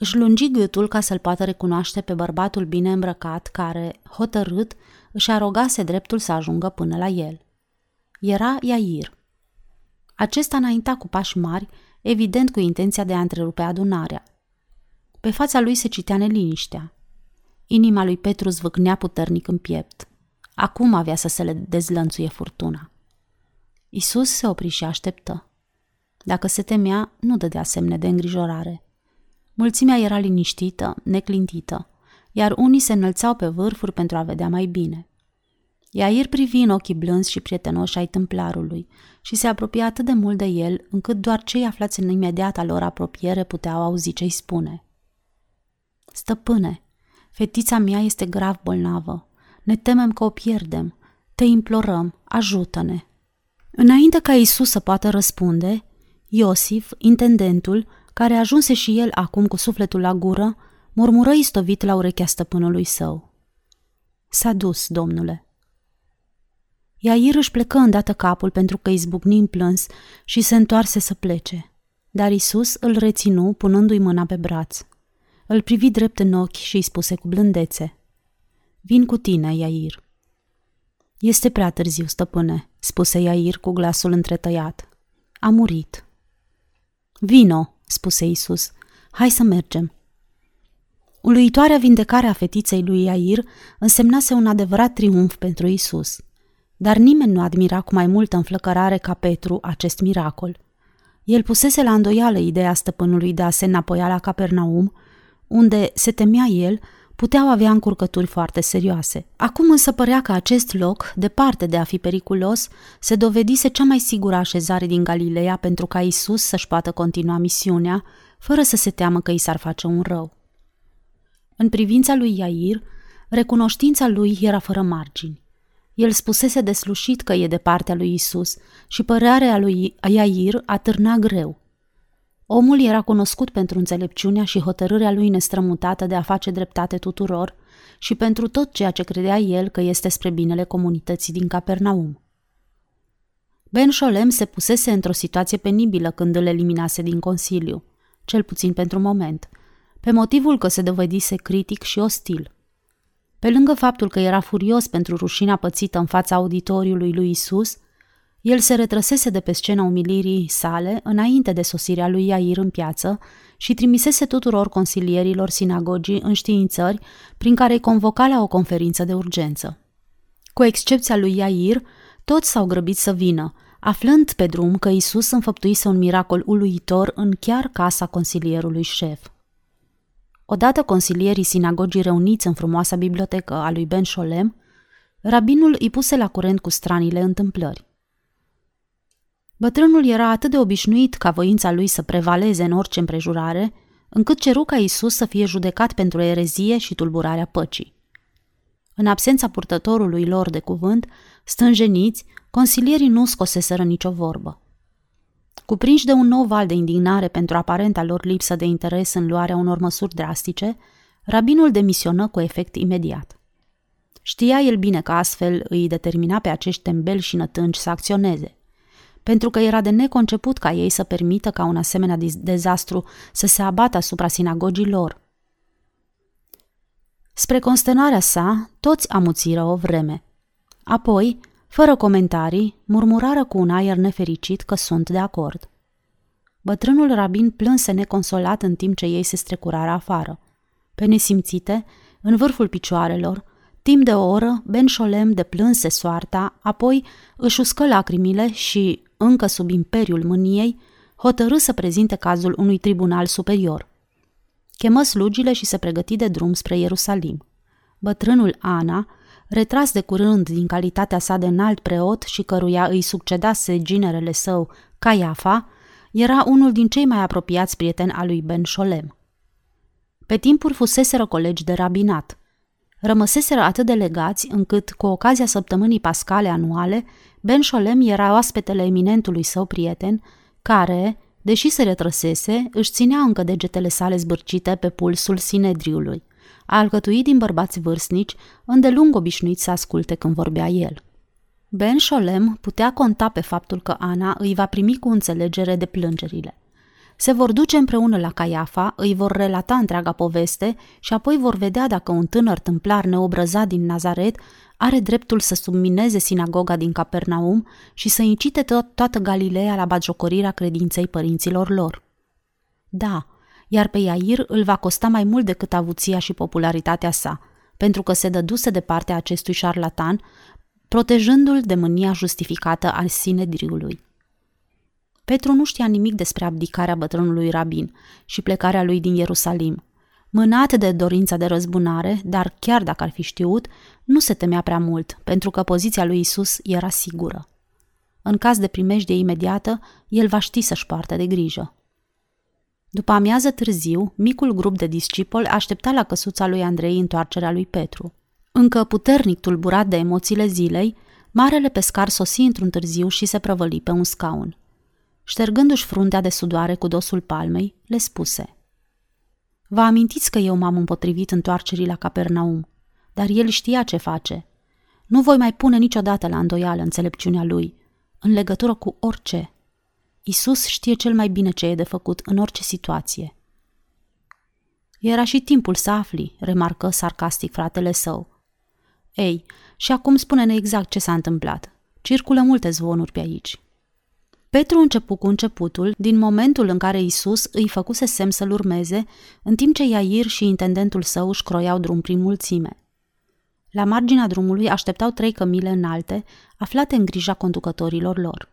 își lungi gâtul ca să-l poată recunoaște pe bărbatul bine îmbrăcat care, hotărât, își arogase dreptul să ajungă până la el. Era Iair. Acesta înainta cu pași mari, evident cu intenția de a întrerupe adunarea. Pe fața lui se citea neliniștea. Inima lui Petru zvâcnea puternic în piept. Acum avea să se le dezlănțuie furtuna. Isus se opri și așteptă. Dacă se temea, nu dădea semne de îngrijorare. Mulțimea era liniștită, neclintită, iar unii se înălțau pe vârfuri pentru a vedea mai bine. Iair privi în ochii blânzi și prietenoși ai tâmplarului și se apropia atât de mult de el, încât doar cei aflați în imediata lor apropiere puteau auzi ce-i spune. Stăpâne, fetița mea este grav bolnavă. Ne temem că o pierdem. Te implorăm, ajută-ne. Înainte ca Isus să poată răspunde, Iosif, intendentul, care ajunse și el acum cu sufletul la gură, murmură istovit la urechea stăpânului său. S-a dus, domnule. Iair își plecă îndată capul pentru că izbucni în plâns și se întoarse să plece. Dar Isus îl reținu punându-i mâna pe braț. Îl privi drept în ochi și îi spuse cu blândețe. Vin cu tine, Iair. Este prea târziu, stăpâne, spuse Iair cu glasul întretăiat. A murit. Vino, spuse Isus. Hai să mergem. Uluitoarea vindecare a fetiței lui Iair însemnase un adevărat triumf pentru Isus. Dar nimeni nu admira cu mai multă înflăcărare ca Petru acest miracol. El pusese la îndoială ideea stăpânului de a se înapoia la Capernaum, unde, se temea el, puteau avea încurcături foarte serioase. Acum însă părea că acest loc, departe de a fi periculos, se dovedise cea mai sigură așezare din Galileea pentru ca Isus să-și poată continua misiunea, fără să se teamă că i s-ar face un rău. În privința lui Iair, recunoștința lui era fără margini. El spusese deslușit că e de partea lui Isus și părerea lui Iair atârna greu. Omul era cunoscut pentru înțelepciunea și hotărârea lui nestrămutată de a face dreptate tuturor și pentru tot ceea ce credea el că este spre binele comunității din Capernaum. Ben Sholem se pusese într-o situație penibilă când îl eliminase din Consiliu, cel puțin pentru moment, pe motivul că se dovedise critic și ostil. Pe lângă faptul că era furios pentru rușina pățită în fața auditoriului lui Isus, el se retrăsese de pe scena umilirii sale înainte de sosirea lui Iair în piață și trimisese tuturor consilierilor sinagogii înștiințări prin care îi convoca la o conferință de urgență. Cu excepția lui Iair, toți s-au grăbit să vină, aflând pe drum că Isus înfăptuise un miracol uluitor în chiar casa consilierului șef. Odată consilierii sinagogii reuniți în frumoasa bibliotecă a lui Ben Sholem, rabinul îi puse la curent cu stranile întâmplări. Bătrânul era atât de obișnuit ca voința lui să prevaleze în orice împrejurare, încât ceru ca Isus să fie judecat pentru erezie și tulburarea păcii. În absența purtătorului lor de cuvânt, stânjeniți, consilierii nu scoseseră nicio vorbă. Cuprinși de un nou val de indignare pentru aparenta lor lipsă de interes în luarea unor măsuri drastice, rabinul demisionă cu efect imediat. Știa el bine că astfel îi determina pe acești tembeli și nătânci să acționeze, pentru că era de neconceput ca ei să permită ca un asemenea dezastru să se abată asupra sinagogii lor. Spre consternarea sa, toți amuțiră o vreme. Apoi, fără comentarii, murmurară cu un aer nefericit că sunt de acord. Bătrânul rabin plânse neconsolat în timp ce ei se strecurară afară. Pe nesimțite, în vârful picioarelor, timp de o oră, Ben Sholem deplânse soarta, apoi își uscă lacrimile și, încă sub imperiul mâniei, hotărâ să prezinte cazul unui tribunal superior. Chemă slugile și se pregăti de drum spre Ierusalim. Bătrânul Ana, retras de curând din calitatea sa de înalt preot și căruia îi succedase ginerele său, Caiafa, era unul din cei mai apropiați prieteni al lui Ben Sholem. Pe timpuri fuseseră colegi de rabinat. Rămăseseră atât de legați încât, cu ocazia săptămânii pascale anuale, Ben Sholem era oaspetele eminentului său prieten, care, deși se retrăsese, își ținea încă degetele sale zbârcite pe pulsul Sinedriului, alcătuit din bărbați vârstnici, îndelung obișnuiți să asculte când vorbea el. Ben Sholem putea conta pe faptul că Ana îi va primi cu înțelegere de plângerile. Se vor duce împreună la Caiafa, îi vor relata întreaga poveste și apoi vor vedea dacă un tânăr tâmplar neobrăzat din Nazaret are dreptul să submineze sinagoga din Capernaum și să incite to- toată Galileea la bagiocorirea credinței părinților lor. Da, iar pe Iair îl va costa mai mult decât avuția și popularitatea sa, pentru că se dăduse de partea acestui șarlatan, protejându-l de mânia justificată al sinedriului. Petru nu știa nimic despre abdicarea bătrânului rabin și plecarea lui din Ierusalim. Mânat de dorința de răzbunare, dar chiar dacă ar fi știut, nu se temea prea mult, pentru că poziția lui Isus era sigură. În caz de primejdie imediată, el va ști să-și poartă de grijă. După amiază târziu, micul grup de discipoli aștepta la căsuța lui Andrei întoarcerea lui Petru. Încă puternic tulburat de emoțiile zilei, marele pescar sosi într-un târziu și se prăvăli pe un scaun. Ștergându-și fruntea de sudoare cu dosul palmei, le spuse Vă amintiți că eu m-am împotrivit întoarcerii la Capernaum, dar el știa ce face. Nu voi mai pune niciodată la îndoială înțelepciunea lui, în legătură cu orice. Isus știe cel mai bine ce e de făcut în orice situație. Era și timpul să afli, remarcă sarcastic fratele său. Ei, și acum spune-ne exact ce s-a întâmplat. Circulă multe zvonuri pe aici. Petru începu cu începutul, din momentul în care Isus îi făcuse semn să-l urmeze, în timp ce Iair și intendentul său își croiau drum prin mulțime. La marginea drumului așteptau trei cămile înalte, aflate în grija conducătorilor lor.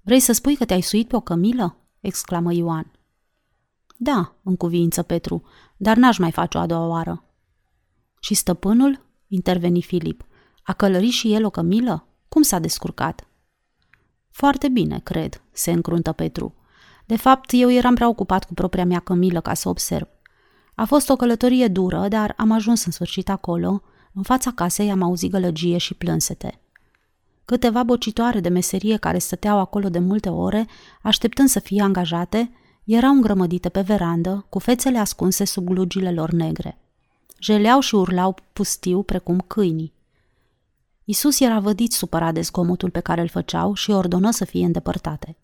Vrei să spui că te-ai suit pe o cămilă?" exclamă Ioan. Da, în cuvință Petru, dar n-aș mai face o a doua oară. Și stăpânul? interveni Filip. A călărit și el o cămilă? Cum s-a descurcat? Foarte bine, cred, se încruntă Petru. De fapt, eu eram prea ocupat cu propria mea cămilă ca să observ. A fost o călătorie dură, dar am ajuns în sfârșit acolo. În fața casei am auzit gălăgie și plânsete. Câteva bocitoare de meserie care stăteau acolo de multe ore, așteptând să fie angajate, erau îngrămădite pe verandă, cu fețele ascunse sub glugile lor negre. Jeleau și urlau pustiu precum câinii. Isus era vădit supărat de zgomotul pe care îl făceau și ordonă să fie îndepărtate.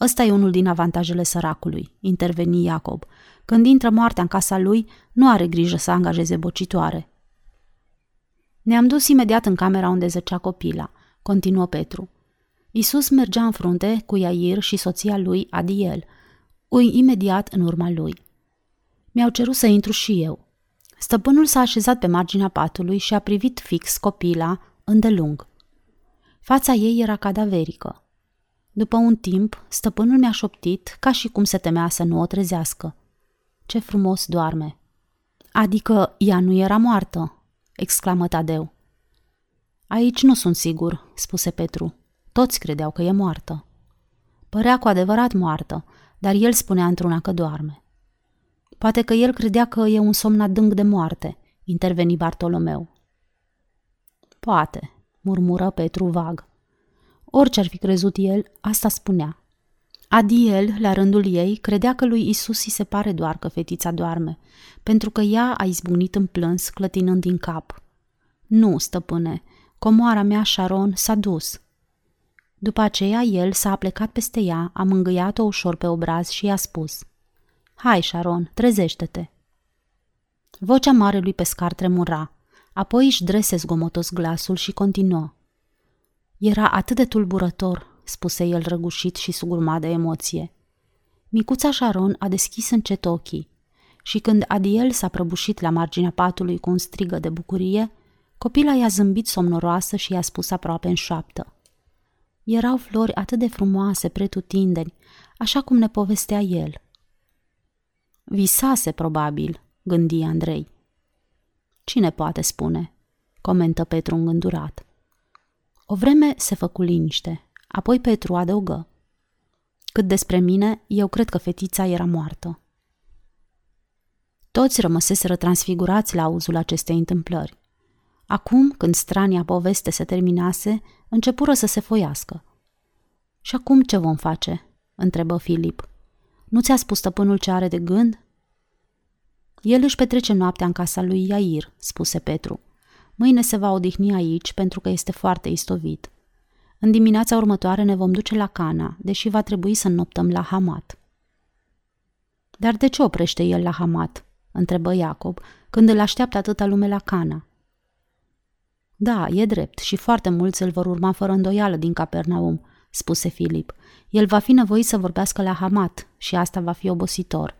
Ăsta e unul din avantajele săracului, interveni Iacob. Când intră moartea în casa lui, nu are grijă să angajeze bocitoare. Ne-am dus imediat în camera unde zăcea copila, continuă Petru. Isus mergea în frunte cu Iair și soția lui Adiel, ui imediat în urma lui. Mi-au cerut să intru și eu. Stăpânul s-a așezat pe marginea patului și a privit fix copila, îndelung. Fața ei era cadaverică. După un timp, stăpânul mi-a șoptit ca și cum se temea să nu o trezească. Ce frumos doarme! Adică ea nu era moartă, exclamă Tadeu. Aici nu sunt sigur, spuse Petru. Toți credeau că e moartă. Părea cu adevărat moartă, dar el spunea într-una că doarme. Poate că el credea că e un somn adânc de moarte, interveni Bartolomeu. Poate, murmură Petru vag. Orice ar fi crezut el, asta spunea. Adiel, la rândul ei, credea că lui Isus îi se pare doar că fetița doarme, pentru că ea a izbunit în plâns, clătinând din cap. Nu, stăpâne, comoara mea, Sharon, s-a dus. După aceea, el s-a aplecat peste ea, a mângâiat-o ușor pe obraz și i-a spus Hai, Sharon, trezește-te! Vocea marelui pescar tremura, apoi își drese zgomotos glasul și continuă. Era atât de tulburător, spuse el răgușit și sugurmat de emoție. Micuța Sharon a deschis încet ochii și când Adiel s-a prăbușit la marginea patului cu un strigă de bucurie, copila i-a zâmbit somnoroasă și i-a spus aproape în șoaptă. Erau flori atât de frumoase pretutindeni, așa cum ne povestea el. Visase, probabil, gândi Andrei. Cine poate spune? comentă Petru îngândurat. O vreme se făcu liniște, apoi Petru adăugă. Cât despre mine, eu cred că fetița era moartă. Toți rămăseseră transfigurați la auzul acestei întâmplări. Acum, când strania poveste se terminase, începură să se foiască. Și acum ce vom face?" întrebă Filip. Nu ți-a spus stăpânul ce are de gând?" El își petrece noaptea în casa lui Iair, spuse Petru. Mâine se va odihni aici pentru că este foarte istovit. În dimineața următoare ne vom duce la Cana, deși va trebui să noptăm la Hamat. Dar de ce oprește el la Hamat? întrebă Iacob, când îl așteaptă atâta lume la Cana. Da, e drept și foarte mulți îl vor urma fără îndoială din Capernaum, spuse Filip. El va fi nevoit să vorbească la Hamat și asta va fi obositor.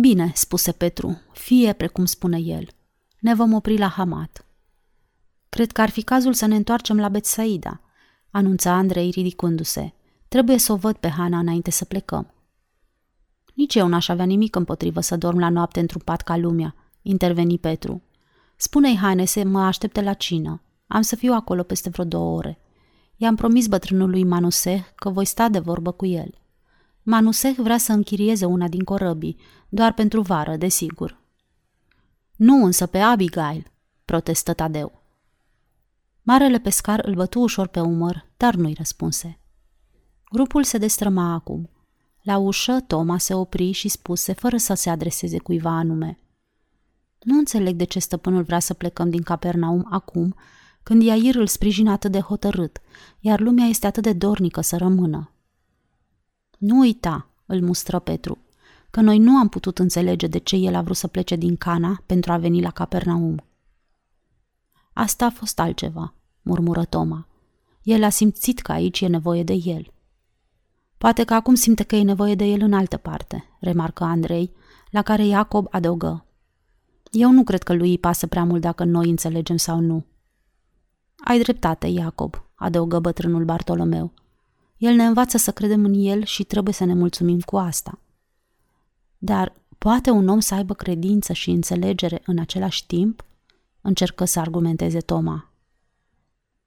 Bine, spuse Petru, fie precum spune el. Ne vom opri la Hamat. Cred că ar fi cazul să ne întoarcem la Betsaida, anunța Andrei ridicându-se. Trebuie să o văd pe Hana înainte să plecăm. Nici eu n-aș avea nimic împotrivă să dorm la noapte într-un pat ca lumea, interveni Petru. Spune-i Hane să mă aștepte la cină. Am să fiu acolo peste vreo două ore. I-am promis bătrânului Manuseh că voi sta de vorbă cu el. Manuseh vrea să închirieze una din corăbii, doar pentru vară, desigur. Nu însă pe Abigail, protestă Tadeu. Marele pescar îl bătu ușor pe umăr, dar nu-i răspunse. Grupul se destrăma acum. La ușă, Toma se opri și spuse, fără să se adreseze cuiva anume. Nu înțeleg de ce stăpânul vrea să plecăm din Capernaum acum, când Iair îl sprijină atât de hotărât, iar lumea este atât de dornică să rămână. Nu uita, îl mustră Petru, că noi nu am putut înțelege de ce el a vrut să plece din Cana pentru a veni la Capernaum. Asta a fost altceva, murmură Toma. El a simțit că aici e nevoie de el. Poate că acum simte că e nevoie de el în altă parte, remarcă Andrei, la care Iacob adăugă. Eu nu cred că lui îi pasă prea mult dacă noi înțelegem sau nu. Ai dreptate, Iacob, adăugă bătrânul Bartolomeu. El ne învață să credem în el și trebuie să ne mulțumim cu asta. Dar poate un om să aibă credință și înțelegere în același timp? Încercă să argumenteze Toma.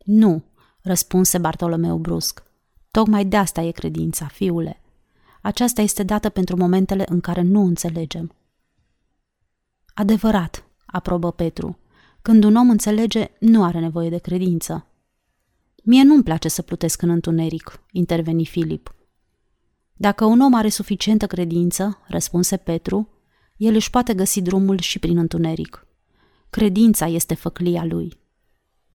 Nu, răspunse Bartolomeu brusc. Tocmai de asta e credința, fiule. Aceasta este dată pentru momentele în care nu înțelegem. Adevărat, aprobă Petru. Când un om înțelege, nu are nevoie de credință. Mie nu-mi place să plutesc în întuneric, interveni Filip. Dacă un om are suficientă credință, răspunse Petru, el își poate găsi drumul și prin întuneric. Credința este făclia lui.